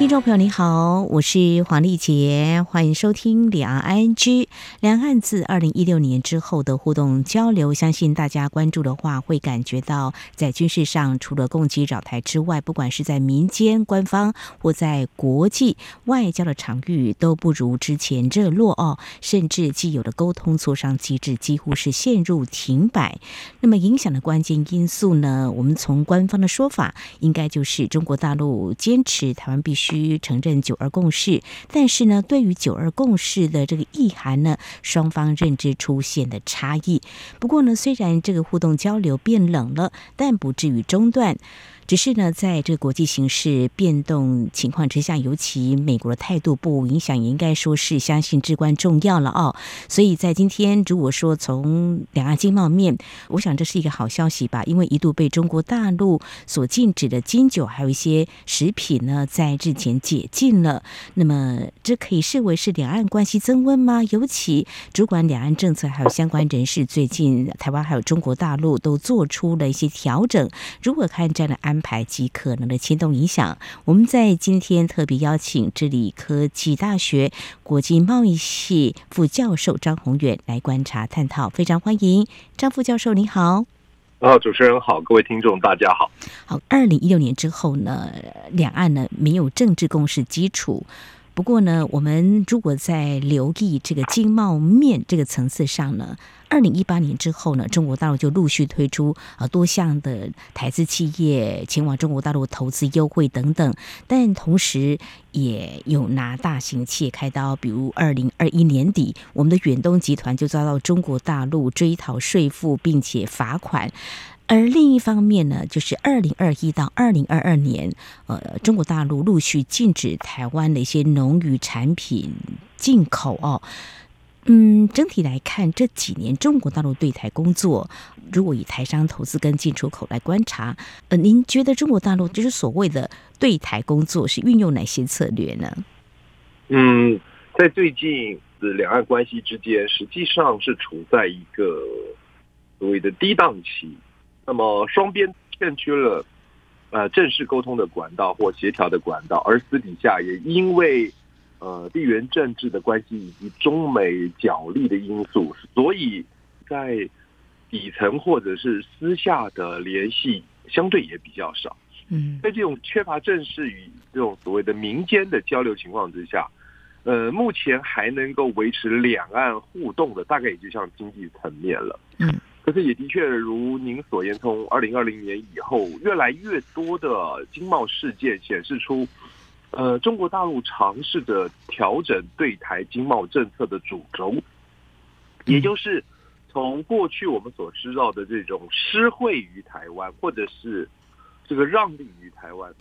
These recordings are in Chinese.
听众朋友，你好，我是黄丽杰，欢迎收听两岸 ING。两岸自二零一六年之后的互动交流，相信大家关注的话，会感觉到在军事上，除了攻击扰台之外，不管是在民间、官方或在国际外交的场域，都不如之前热络哦。甚至既有的沟通磋商机制，几乎是陷入停摆。那么影响的关键因素呢？我们从官方的说法，应该就是中国大陆坚持台湾必须。需承认九二共识，但是呢，对于九二共识的这个意涵呢，双方认知出现的差异。不过呢，虽然这个互动交流变冷了，但不至于中断。只是呢，在这个国际形势变动情况之下，尤其美国的态度不影响，也应该说是相信至关重要了哦。所以在今天，如果说从两岸经贸面，我想这是一个好消息吧，因为一度被中国大陆所禁止的金酒，还有一些食品呢，在日前解禁了。那么，这可以视为是两岸关系增温吗？尤其主管两岸政策还有相关人士，最近台湾还有中国大陆都做出了一些调整。如果看这样的安排及可能的牵动影响，我们在今天特别邀请智利科技大学国际贸易系副教授张宏远来观察探讨，非常欢迎张副教授，你好。啊，主持人好，各位听众大家好。好，二零一六年之后呢，两岸呢没有政治共识基础。不过呢，我们如果在留意这个经贸面这个层次上呢，二零一八年之后呢，中国大陆就陆续推出呃多项的台资企业前往中国大陆投资优惠等等，但同时也有拿大型企业开刀，比如二零二一年底，我们的远东集团就遭到中国大陆追讨税负，并且罚款。而另一方面呢，就是二零二一到二零二二年，呃，中国大陆陆续禁止台湾的一些农渔产品进口哦。嗯，整体来看，这几年中国大陆对台工作，如果以台商投资跟进出口来观察，呃，您觉得中国大陆就是所谓的对台工作是运用哪些策略呢？嗯，在最近的两岸关系之间，实际上是处在一个所谓的低档期。那么双边欠缺了呃正式沟通的管道或协调的管道，而私底下也因为呃地缘政治的关系以及中美角力的因素，所以在底层或者是私下的联系相对也比较少。嗯，在这种缺乏正式与这种所谓的民间的交流情况之下，呃，目前还能够维持两岸互动的，大概也就像经济层面了。嗯。可是也的确如您所言，从二零二零年以后，越来越多的经贸事件显示出，呃，中国大陆尝试着调整对台经贸政策的主轴，也就是从过去我们所知道的这种施惠于台湾，或者是这个让利于台湾，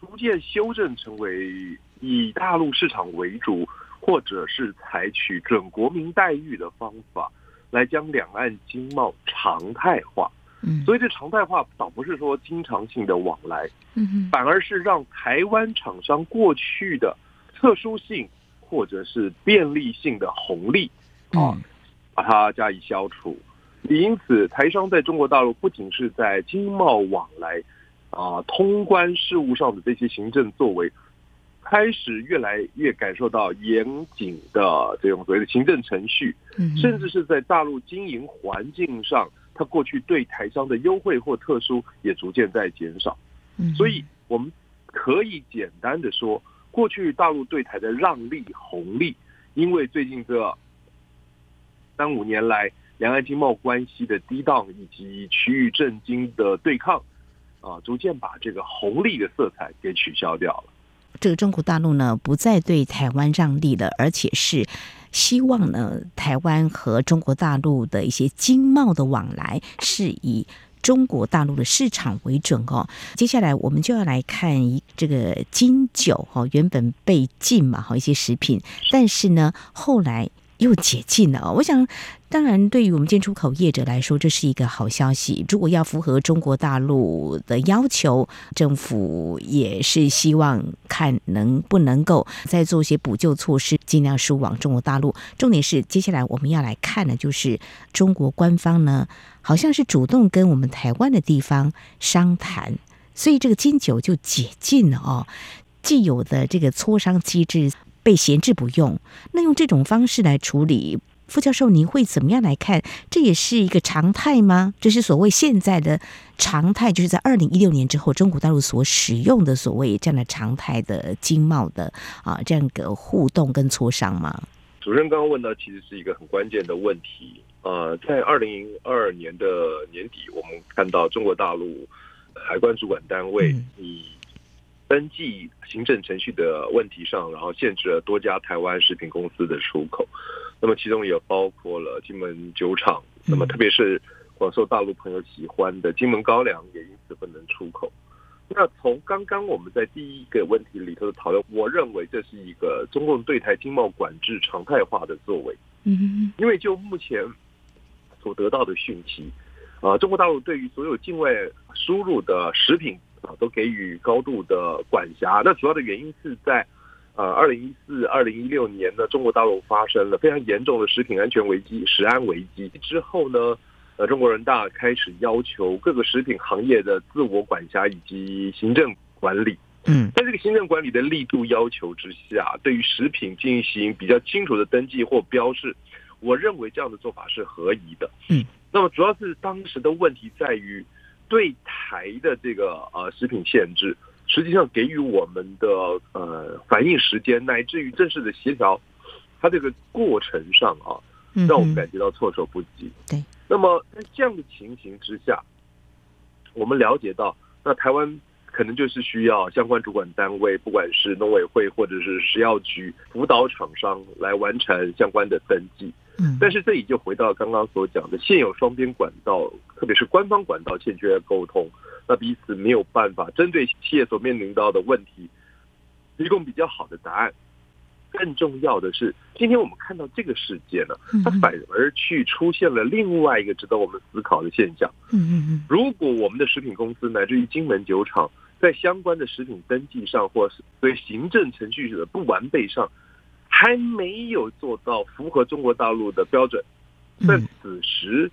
逐渐修正成为以大陆市场为主，或者是采取准国民待遇的方法。来将两岸经贸常态化，嗯，所以这常态化倒不是说经常性的往来，嗯，反而是让台湾厂商过去的特殊性或者是便利性的红利啊，把它加以消除。因此，台商在中国大陆不仅是在经贸往来啊、通关事务上的这些行政作为。开始越来越感受到严谨的这种所谓的行政程序，甚至是在大陆经营环境上，它过去对台商的优惠或特殊也逐渐在减少。所以我们可以简单的说，过去大陆对台的让利红利，因为最近这三五年来两岸经贸关系的低档以及区域政经的对抗，啊，逐渐把这个红利的色彩给取消掉了。这个中国大陆呢，不再对台湾让利了，而且是希望呢，台湾和中国大陆的一些经贸的往来是以中国大陆的市场为准哦。接下来我们就要来看一这个金酒哈，原本被禁嘛，哈一些食品，但是呢后来又解禁了。我想当然，对于我们进出口业者来说，这是一个好消息。如果要符合中国大陆的要求，政府也是希望看能不能够再做一些补救措施，尽量输往中国大陆。重点是，接下来我们要来看的，就是中国官方呢，好像是主动跟我们台湾的地方商谈，所以这个金九就解禁了哦。既有的这个磋商机制被闲置不用，那用这种方式来处理。副教授，您会怎么样来看？这也是一个常态吗？这是所谓现在的常态，就是在二零一六年之后，中国大陆所使用的所谓这样的常态的经贸的啊这样一个互动跟磋商吗？主任刚刚问到，其实是一个很关键的问题。呃，在二零二二年的年底，我们看到中国大陆海关主管单位以登记行政程序的问题上，然后限制了多家台湾食品公司的出口。那么其中也包括了金门酒厂，那么特别是广受大陆朋友喜欢的金门高粱也因此不能出口。那从刚刚我们在第一个问题里头的讨论，我认为这是一个中共对台经贸管制常态化的作为。嗯，因为就目前所得到的讯息，啊，中国大陆对于所有境外输入的食品啊，都给予高度的管辖。那主要的原因是在。呃，二零一四、二零一六年呢，中国大陆发生了非常严重的食品安全危机、食安危机之后呢，呃，中国人大开始要求各个食品行业的自我管辖以及行政管理。嗯，在这个行政管理的力度要求之下，对于食品进行比较清楚的登记或标示，我认为这样的做法是合宜的。嗯，那么主要是当时的问题在于对台的这个呃食品限制。实际上给予我们的呃反应时间，乃至于正式的协调，它这个过程上啊，让我们感觉到措手不及。对，那么在这样的情形之下，我们了解到，那台湾可能就是需要相关主管单位，不管是农委会或者是食药局，辅导厂商来完成相关的登记。嗯，但是这里就回到刚刚所讲的，现有双边管道，特别是官方管道欠缺沟通。那彼此没有办法针对企业所面临到的问题提供比较好的答案。更重要的是，今天我们看到这个事件呢，它反而去出现了另外一个值得我们思考的现象。如果我们的食品公司乃至于金门酒厂在相关的食品登记上，或是对行政程序的不完备上，还没有做到符合中国大陆的标准，但此时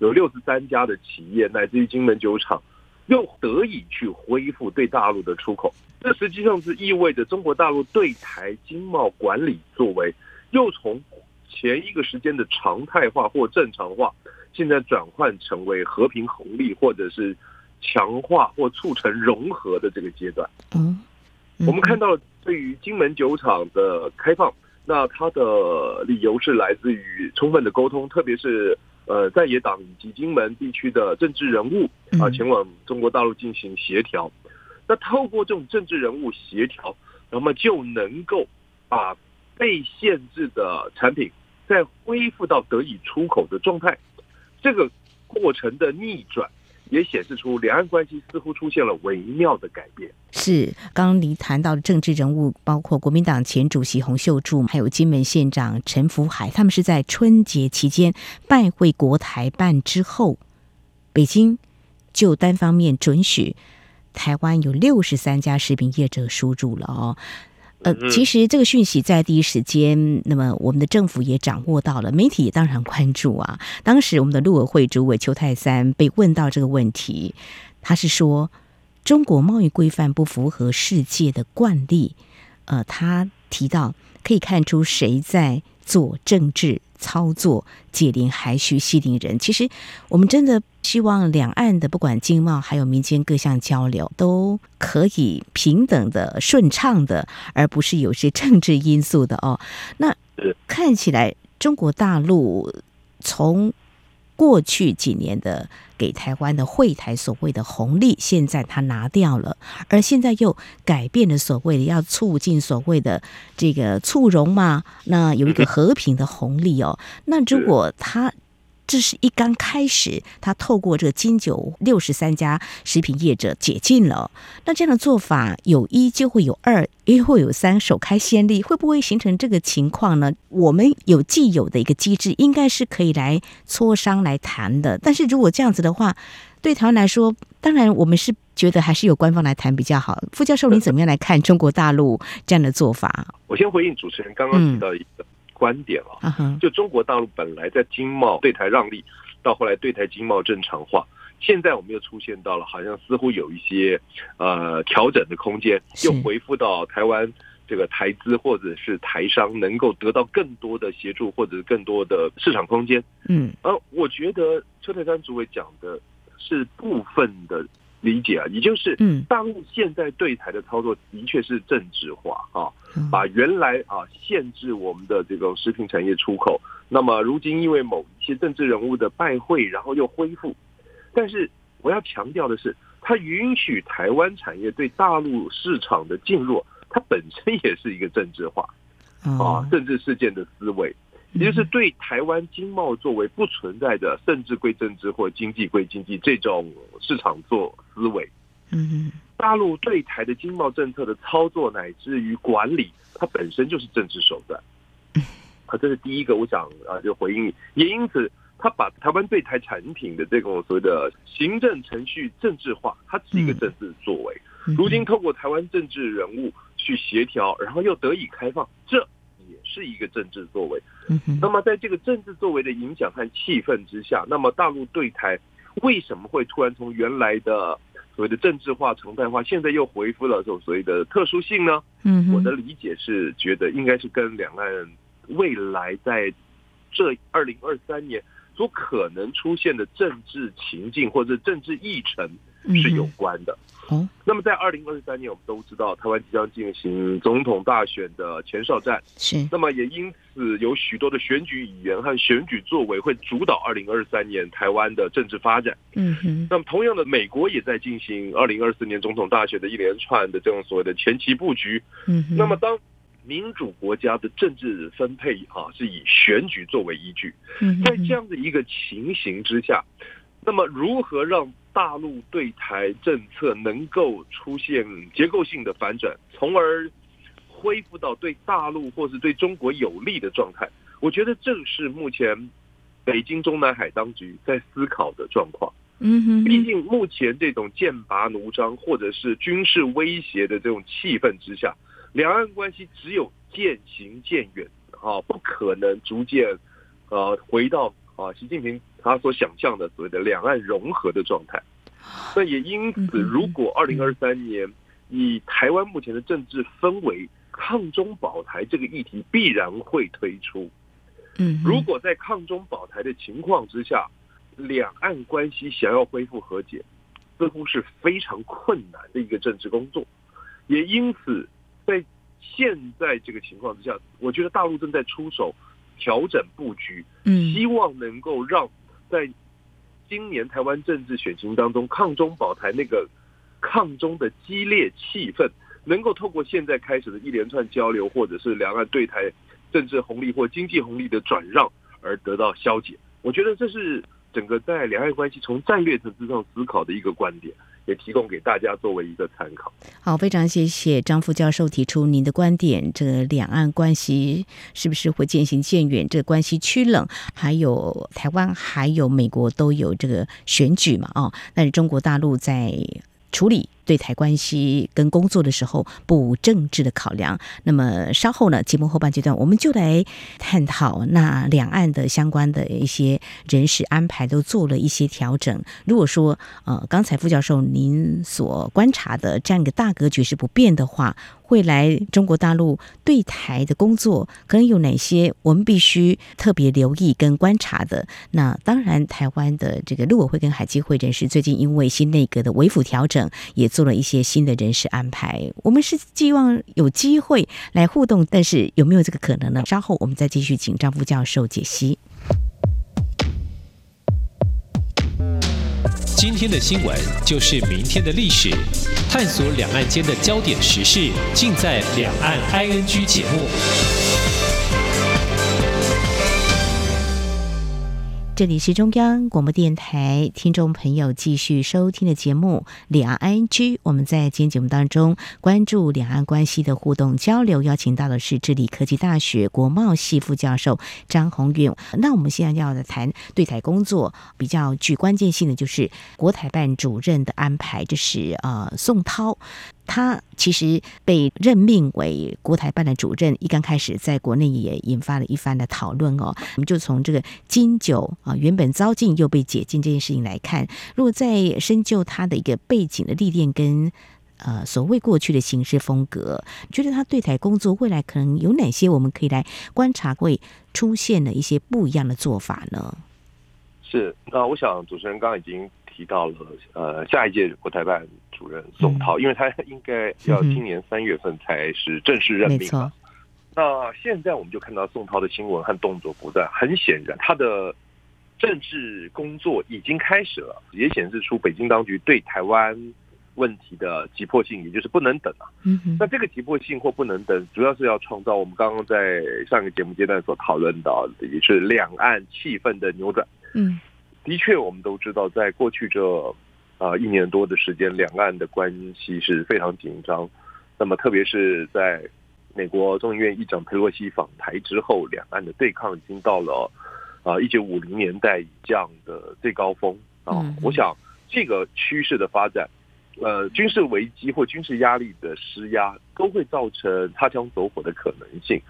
有六十三家的企业乃至于金门酒厂。又得以去恢复对大陆的出口，这实际上是意味着中国大陆对台经贸管理作为又从前一个时间的常态化或正常化，现在转换成为和平红利或者是强化或促成融合的这个阶段。嗯，我们看到对于金门酒厂的开放，那它的理由是来自于充分的沟通，特别是。呃，在野党以及金门地区的政治人物啊，前往中国大陆进行协调。那透过这种政治人物协调，那么就能够把被限制的产品再恢复到得以出口的状态。这个过程的逆转。也显示出两岸关系似乎出现了微妙的改变。是，刚刚您谈到的政治人物，包括国民党前主席洪秀柱，还有金门县长陈福海，他们是在春节期间拜会国台办之后，北京就单方面准许台湾有六十三家食品业者输入了哦。呃，其实这个讯息在第一时间，那么我们的政府也掌握到了，媒体也当然关注啊。当时我们的陆委会主委邱泰三被问到这个问题，他是说中国贸易规范不符合世界的惯例。呃，他提到可以看出谁在做政治操作，解铃还须系铃人。其实我们真的。希望两岸的不管经贸还有民间各项交流都可以平等的顺畅的，而不是有些政治因素的哦。那看起来中国大陆从过去几年的给台湾的会台所谓的红利，现在他拿掉了，而现在又改变了所谓的要促进所谓的这个促融嘛，那有一个和平的红利哦。那如果他这是一刚开始，他透过这个金九六十三家食品业者解禁了。那这样的做法有一就会有二，也会有三，首开先例，会不会形成这个情况呢？我们有既有的一个机制，应该是可以来磋商来谈的。但是如果这样子的话，对台湾来说，当然我们是觉得还是有官方来谈比较好。副教授，你怎么样来看中国大陆这样的做法？我先回应主持人刚刚提到一个观点啊，嗯、就中国大陆本来在经贸对台让利，到后来对台经贸正常化，现在我们又出现到了好像似乎有一些呃调整的空间，又回复到台湾这个台资或者是台商能够得到更多的协助或者是更多的市场空间。嗯，而我觉得邱泰山主委讲的是部分的。理解啊，也就是，嗯，大陆现在对台的操作的确是政治化啊，把原来啊限制我们的这个食品产业出口，那么如今因为某一些政治人物的拜会，然后又恢复。但是我要强调的是，它允许台湾产业对大陆市场的进入，它本身也是一个政治化啊政治事件的思维。也就是对台湾经贸作为不存在的政治归政治或经济归经济这种市场做思维，嗯，大陆对台的经贸政策的操作乃至于管理，它本身就是政治手段，啊，这是第一个，我想啊就回应你。也因此，他把台湾对台产品的这种所谓的行政程序政治化，它是一个政治作为。如今透过台湾政治人物去协调，然后又得以开放，这也。是一个政治作为，那么在这个政治作为的影响和气氛之下，那么大陆对台为什么会突然从原来的所谓的政治化、常态化，现在又恢复了这种所谓的特殊性呢？嗯，我的理解是觉得应该是跟两岸未来在这二零二三年所可能出现的政治情境或者政治议程是有关的。哦，那么在二零二三年，我们都知道台湾即将进行总统大选的前哨战，是。那么也因此有许多的选举语言和选举作为会主导二零二三年台湾的政治发展。嗯哼。那么同样的，美国也在进行二零二四年总统大选的一连串的这种所谓的前期布局。嗯哼。那么当民主国家的政治分配啊是以选举作为依据，在这样的一个情形之下，那么如何让大陆对台政策能够出现结构性的反转，从而恢复到对大陆或是对中国有利的状态。我觉得正是目前北京中南海当局在思考的状况。嗯哼，毕竟目前这种剑拔弩张或者是军事威胁的这种气氛之下，两岸关系只有渐行渐远啊，不可能逐渐呃回到啊习近平。他所想象的所谓的两岸融合的状态，那也因此，如果二零二三年以台湾目前的政治氛围，抗中保台这个议题必然会推出。嗯，如果在抗中保台的情况之下，两岸关系想要恢复和解，似乎是非常困难的一个政治工作。也因此，在现在这个情况之下，我觉得大陆正在出手调整布局，希望能够让。在今年台湾政治选情当中，抗中保台那个抗中的激烈气氛，能够透过现在开始的一连串交流，或者是两岸对台政治红利或经济红利的转让而得到消解。我觉得这是整个在两岸关系从战略层次上思考的一个观点。也提供给大家作为一个参考。好，非常谢谢张副教授提出您的观点。这个两岸关系是不是会渐行渐远？这个关系趋冷，还有台湾还有美国都有这个选举嘛？哦，但是中国大陆在处理。对台关系跟工作的时候，不政治的考量。那么稍后呢，节目后半阶段我们就来探讨那两岸的相关的一些人事安排都做了一些调整。如果说呃，刚才傅教授您所观察的这样一个大格局是不变的话，未来中国大陆对台的工作可能有哪些我们必须特别留意跟观察的？那当然，台湾的这个陆委会跟海基会人士最近因为新内阁的微幅调整，也做了一些新的人事安排。我们是希望有机会来互动，但是有没有这个可能呢？稍后我们再继续请张副教授解析。今天的新闻就是明天的历史，探索两岸间的焦点时事，尽在《两岸 ING》节目。这里是中央广播电台听众朋友继续收听的节目《两岸 ING》。我们在今天节目当中关注两岸关系的互动交流，邀请到的是智利科技大学国贸系副教授张宏运。那我们现在要来谈对台工作比较具关键性的，就是国台办主任的安排，就是呃宋涛。他其实被任命为国台办的主任，一刚开始在国内也引发了一番的讨论哦。我们就从这个金九啊，原本遭禁又被解禁这件事情来看，如果再深究他的一个背景的历练跟呃所谓过去的行事风格，觉得他对台工作未来可能有哪些我们可以来观察，会出现的一些不一样的做法呢？是，那我想主持人刚刚已经提到了，呃，下一届国台办。主任宋涛，因为他应该要今年三月份才是正式任命嘛。那现在我们就看到宋涛的新闻和动作不断，很显然他的政治工作已经开始了，也显示出北京当局对台湾问题的急迫性，也就是不能等啊。那这个急迫性或不能等，主要是要创造我们刚刚在上一个节目阶段所讨论到的，也是两岸气氛的扭转。嗯，的确，我们都知道，在过去这。啊，一年多的时间，两岸的关系是非常紧张。那么，特别是在美国众议院议长佩洛西访台之后，两岸的对抗已经到了啊一九五零年代以降的最高峰啊。我想，这个趋势的发展，呃，军事危机或军事压力的施压，都会造成擦枪走火的可能性。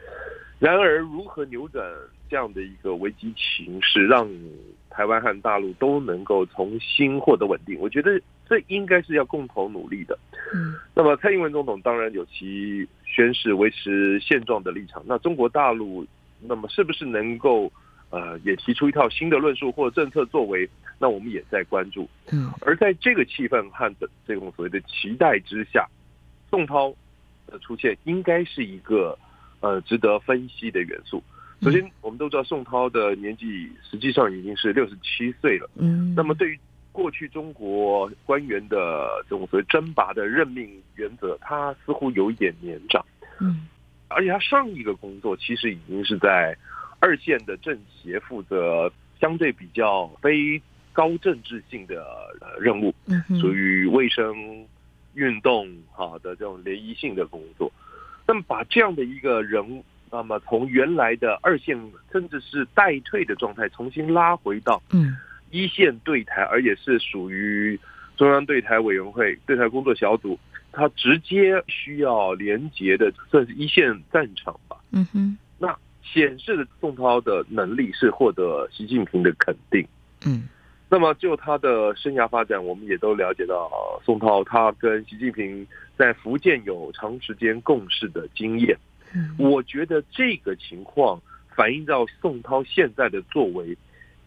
然而，如何扭转这样的一个危机情势，让台湾和大陆都能够重新获得稳定？我觉得这应该是要共同努力的。嗯，那么蔡英文总统当然有其宣誓维持现状的立场。那中国大陆，那么是不是能够呃也提出一套新的论述或政策作为？那我们也在关注。嗯，而在这个气氛和这种所谓的期待之下，宋涛的出现应该是一个。呃，值得分析的元素。首先，我们都知道宋涛的年纪实际上已经是六十七岁了。嗯，那么对于过去中国官员的这种所谓征拔的任命原则，他似乎有一点年长。嗯，而且他上一个工作其实已经是在二线的政协负责相对比较非高政治性的任务，属于卫生运动哈的这种联谊性的工作。那么把这样的一个人物，那么从原来的二线甚至是待退的状态，重新拉回到嗯一线对台，而且是属于中央对台委员会对台工作小组，他直接需要连接的算是一线战场吧。嗯哼，那显示的宋涛的能力是获得习近平的肯定。嗯。那么就他的生涯发展，我们也都了解到，宋涛他跟习近平在福建有长时间共事的经验。我觉得这个情况反映到宋涛现在的作为，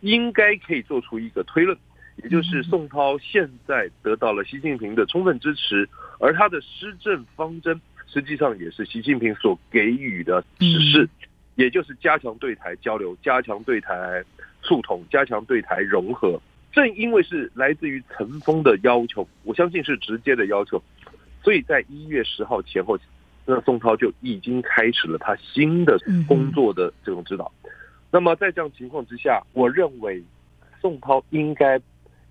应该可以做出一个推论，也就是宋涛现在得到了习近平的充分支持，而他的施政方针实际上也是习近平所给予的指示，也就是加强对台交流，加强对台促统，加强对台融合。正因为是来自于陈峰的要求，我相信是直接的要求，所以在一月十号前后，那宋涛就已经开始了他新的工作的这种指导。那么在这样情况之下，我认为宋涛应该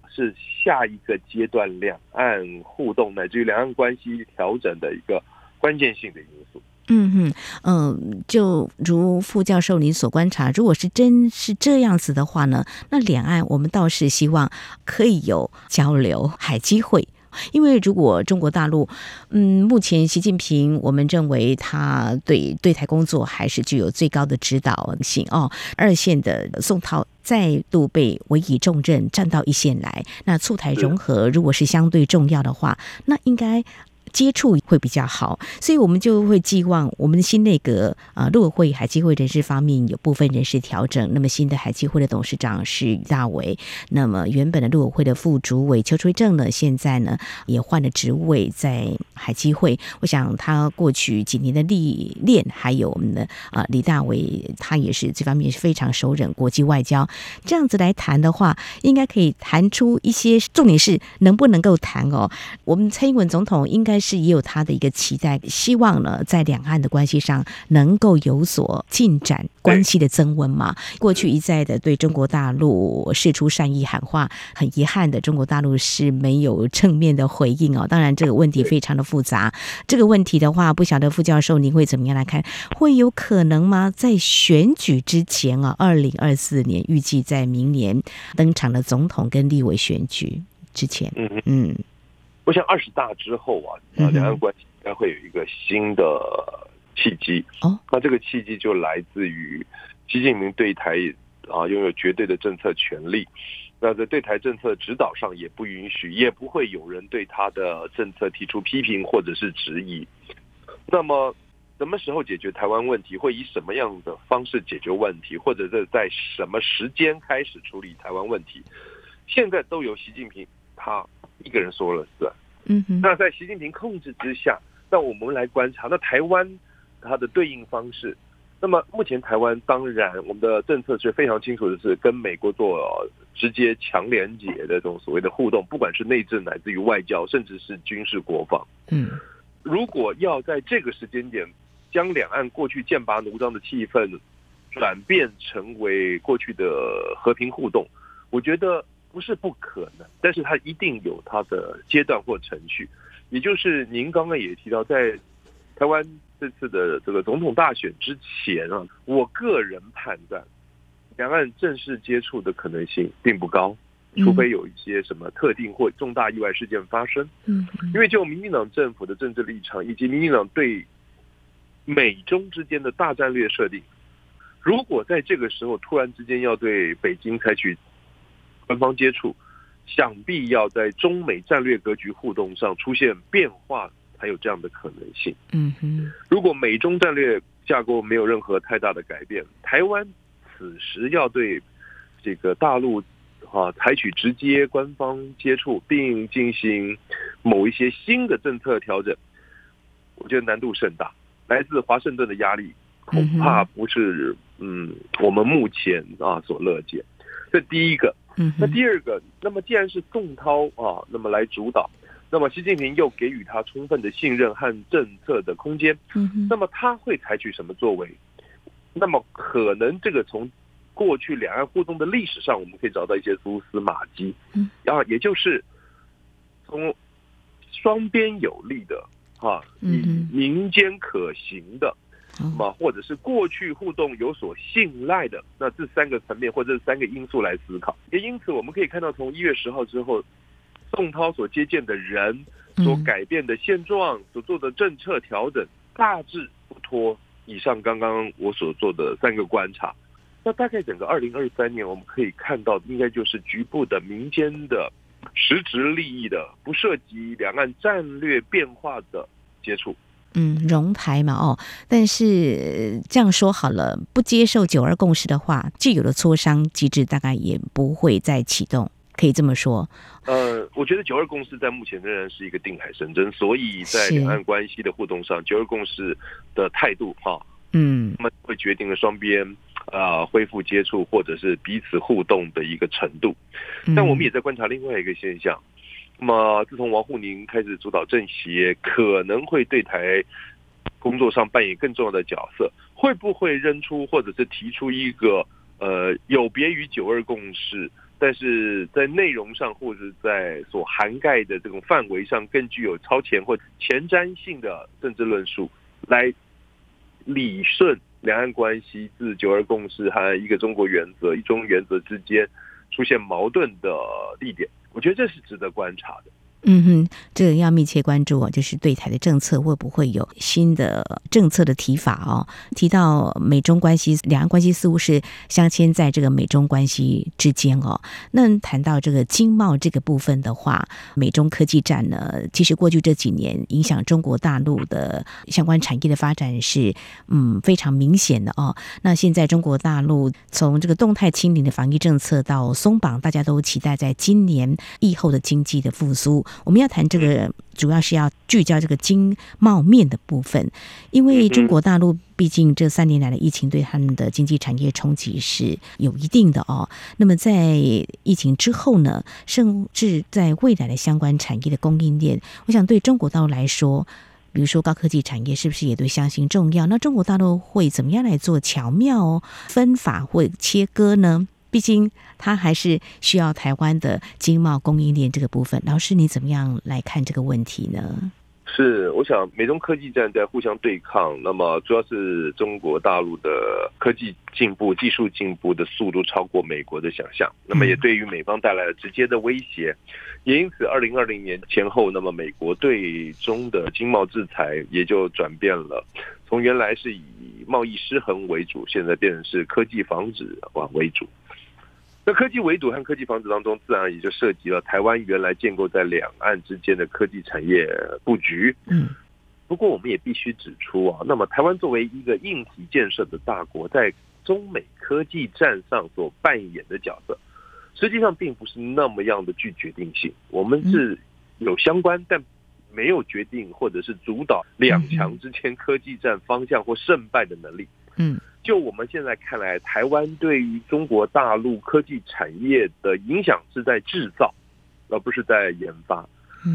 是下一个阶段两岸互动乃至于两岸关系调整的一个关键性的因素。嗯哼，嗯，就如副教授您所观察，如果是真是这样子的话呢，那两岸我们倒是希望可以有交流、海基会，因为如果中国大陆，嗯，目前习近平我们认为他对对台工作还是具有最高的指导性哦，二线的宋涛再度被委以重任，站到一线来，那促台融合如果是相对重要的话，那应该。接触会比较好，所以我们就会寄望我们的新内阁啊，陆委会海基会人事方面有部分人事调整。那么新的海基会的董事长是李大为，那么原本的陆委会的副主委邱垂正呢，现在呢也换了职位在海基会。我想他过去几年的历练，还有我们的啊李大为，他也是这方面是非常熟稔国际外交。这样子来谈的话，应该可以谈出一些重点是能不能够谈哦。我们蔡英文总统应该。是也有他的一个期待，希望呢在两岸的关系上能够有所进展，关系的增温嘛。过去一再的对中国大陆释出善意喊话，很遗憾的，中国大陆是没有正面的回应哦。当然这个问题非常的复杂，这个问题的话，不晓得副教授您会怎么样来看？会有可能吗？在选举之前啊，二零二四年预计在明年登场的总统跟立委选举之前，嗯嗯，我想二十大之后啊，啊，两岸关系应该会有一个新的契机哦。那这个契机就来自于习近平对台啊拥有绝对的政策权利，那在对台政策指导上也不允许，也不会有人对他的政策提出批评或者是质疑。那么。什么时候解决台湾问题？会以什么样的方式解决问题？或者是在什么时间开始处理台湾问题？现在都由习近平他一个人说了算。嗯哼。那在习近平控制之下，那我们来观察，那台湾它的对应方式。那么目前台湾当然我们的政策是非常清楚的，是跟美国做直接强连结的这种所谓的互动，不管是内政乃至于外交，甚至是军事国防。嗯。如果要在这个时间点。将两岸过去剑拔弩张的气氛转变成为过去的和平互动，我觉得不是不可能，但是它一定有它的阶段或程序。也就是您刚刚也提到，在台湾这次的这个总统大选之前啊，我个人判断，两岸正式接触的可能性并不高，除非有一些什么特定或重大意外事件发生。嗯，因为就民进党政府的政治立场以及民进党对。美中之间的大战略设定，如果在这个时候突然之间要对北京采取官方接触，想必要在中美战略格局互动上出现变化，才有这样的可能性。嗯哼，如果美中战略架构没有任何太大的改变，台湾此时要对这个大陆啊采取直接官方接触，并进行某一些新的政策调整，我觉得难度甚大。来自华盛顿的压力恐怕不是嗯，我们目前啊所乐见。这第一个，那第二个，那么既然是宋涛啊，那么来主导，那么习近平又给予他充分的信任和政策的空间，那么他会采取什么作为？那么可能这个从过去两岸互动的历史上，我们可以找到一些蛛丝马迹，然后也就是从双边有利的。哈，以民间可行的，啊，或者是过去互动有所信赖的，那这三个层面或者这三个因素来思考。也因此，我们可以看到，从一月十号之后，宋涛所接见的人所改变的现状，所做的政策调整，大致不脱以上刚刚我所做的三个观察。那大概整个二零二三年，我们可以看到，应该就是局部的民间的。实质利益的，不涉及两岸战略变化的接触，嗯，融台嘛，哦，但是这样说好了，不接受九二共识的话，既有的磋商机制大概也不会再启动，可以这么说。呃，我觉得九二共识在目前仍然是一个定海神针，所以在两岸关系的互动上，九二共识的态度哈，嗯，那么会决定了双边。啊，恢复接触或者是彼此互动的一个程度，但我们也在观察另外一个现象。那么，自从王沪宁开始主导政协，可能会对台工作上扮演更重要的角色。会不会扔出或者是提出一个呃有别于九二共识，但是在内容上或者在所涵盖的这种范围上更具有超前或前瞻性的政治论述，来理顺？两岸关系自九二共识和一个中国原则、一中原则之间出现矛盾的地点，我觉得这是值得观察的。嗯哼，这个要密切关注哦，就是对台的政策会不会有新的政策的提法哦？提到美中关系，两岸关系似乎是镶嵌在这个美中关系之间哦。那谈到这个经贸这个部分的话，美中科技战呢，其实过去这几年影响中国大陆的相关产业的发展是嗯非常明显的哦。那现在中国大陆从这个动态清零的防疫政策到松绑，大家都期待在今年疫后的经济的复苏。我们要谈这个，主要是要聚焦这个经贸面的部分，因为中国大陆毕竟这三年来的疫情对他们的经济产业冲击是有一定的哦。那么在疫情之后呢，甚至在未来的相关产业的供应链，我想对中国大陆来说，比如说高科技产业是不是也对相信重要？那中国大陆会怎么样来做巧妙哦分法或切割呢？毕竟，它还是需要台湾的经贸供应链这个部分。老师，你怎么样来看这个问题呢？是，我想美中科技战在互相对抗，那么主要是中国大陆的科技进步、技术进步的速度超过美国的想象，那么也对于美方带来了直接的威胁。也因此，二零二零年前后，那么美国对中的经贸制裁也就转变了，从原来是以贸易失衡为主，现在变成是科技防止为主。那科技围堵和科技防止当中，自然也就涉及了台湾原来建构在两岸之间的科技产业布局。嗯，不过我们也必须指出啊，那么台湾作为一个硬体建设的大国，在中美科技战上所扮演的角色，实际上并不是那么样的具决定性。我们是有相关，但没有决定或者是主导两强之间科技战方向或胜败的能力。嗯。就我们现在看来，台湾对于中国大陆科技产业的影响是在制造，而不是在研发。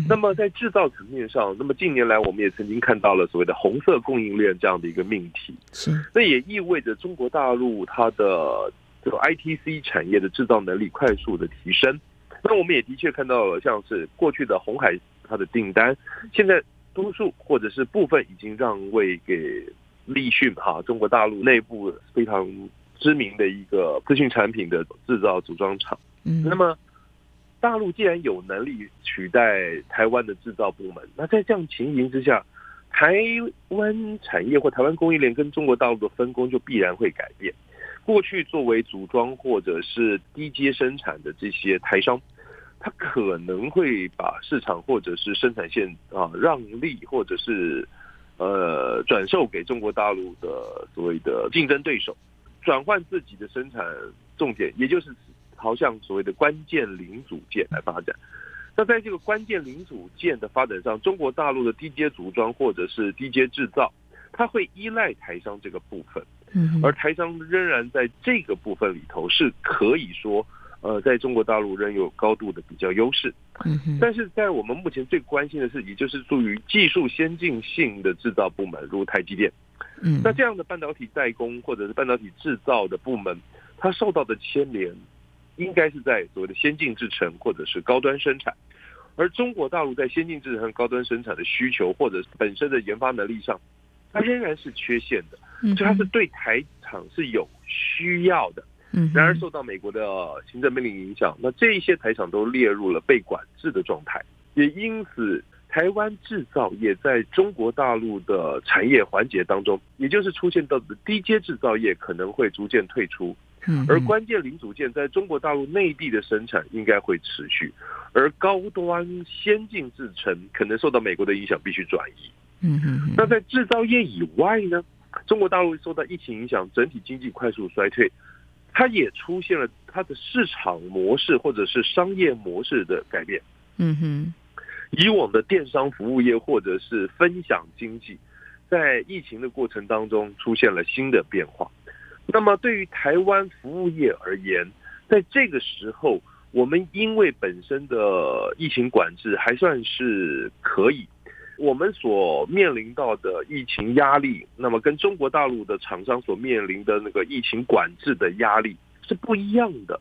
那么在制造层面上，那么近年来我们也曾经看到了所谓的红色供应链这样的一个命题。是，那也意味着中国大陆它的这个 ITC 产业的制造能力快速的提升。那我们也的确看到了，像是过去的红海它的订单，现在多数或者是部分已经让位给。立讯哈，中国大陆内部非常知名的一个资讯产品的制造组装厂。嗯，那么大陆既然有能力取代台湾的制造部门，那在这样情形之下，台湾产业或台湾供应链跟中国大陆的分工就必然会改变。过去作为组装或者是低阶生产的这些台商，他可能会把市场或者是生产线啊让利，或者是。呃，转售给中国大陆的所谓的竞争对手，转换自己的生产重点，也就是朝向所谓的关键零组件来发展。那在这个关键零组件的发展上，中国大陆的低阶组装或者是低阶制造，它会依赖台商这个部分，而台商仍然在这个部分里头是可以说。呃，在中国大陆仍有高度的比较优势，但是在我们目前最关心的是，也就是属于技术先进性的制造部门，如台积电。嗯，那这样的半导体代工或者是半导体制造的部门，它受到的牵连，应该是在所谓的先进制程或者是高端生产，而中国大陆在先进制程和高端生产的需求或者本身的研发能力上，它仍然是缺陷的，所以它是对台厂是有需要的。然而受到美国的行政命令影响，那这一些台厂都列入了被管制的状态，也因此台湾制造业在中国大陆的产业环节当中，也就是出现到的低阶制造业可能会逐渐退出，而关键零组件在中国大陆内地的生产应该会持续，而高端先进制程可能受到美国的影响必须转移。嗯嗯，那在制造业以外呢，中国大陆受到疫情影响，整体经济快速衰退。它也出现了它的市场模式或者是商业模式的改变。嗯哼，以往的电商服务业或者是分享经济，在疫情的过程当中出现了新的变化。那么对于台湾服务业而言，在这个时候，我们因为本身的疫情管制还算是可以。我们所面临到的疫情压力，那么跟中国大陆的厂商所面临的那个疫情管制的压力是不一样的。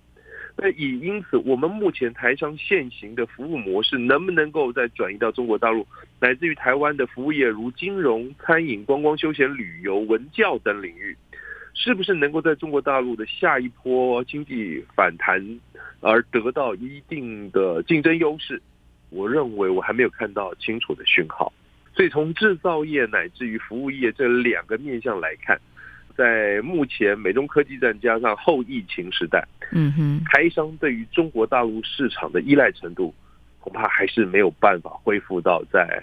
那也因此，我们目前台商现行的服务模式能不能够再转移到中国大陆，乃至于台湾的服务业，如金融、餐饮、观光休闲、旅游、文教等领域，是不是能够在中国大陆的下一波经济反弹而得到一定的竞争优势？我认为我还没有看到清楚的讯号，所以从制造业乃至于服务业这两个面向来看，在目前美中科技战加上后疫情时代，嗯哼，台商对于中国大陆市场的依赖程度，恐怕还是没有办法恢复到在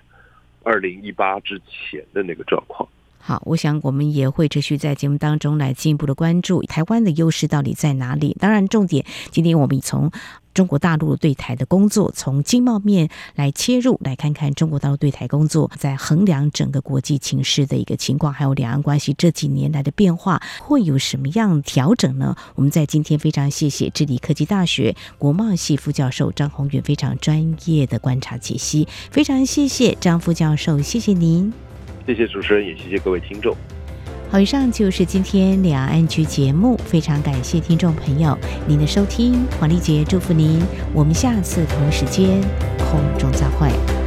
二零一八之前的那个状况。好，我想我们也会持续在节目当中来进一步的关注台湾的优势到底在哪里。当然，重点今天我们从中国大陆对台的工作，从经贸面来切入，来看看中国大陆对台工作在衡量整个国际情势的一个情况，还有两岸关系这几年来的变化会有什么样调整呢？我们在今天非常谢谢智理科技大学国贸系副教授张宏远非常专业的观察解析，非常谢谢张副教授，谢谢您。谢谢主持人，也谢谢各位听众。好，以上就是今天两岸局节目，非常感谢听众朋友您的收听，黄丽杰祝福您，我们下次同一时间空中再会。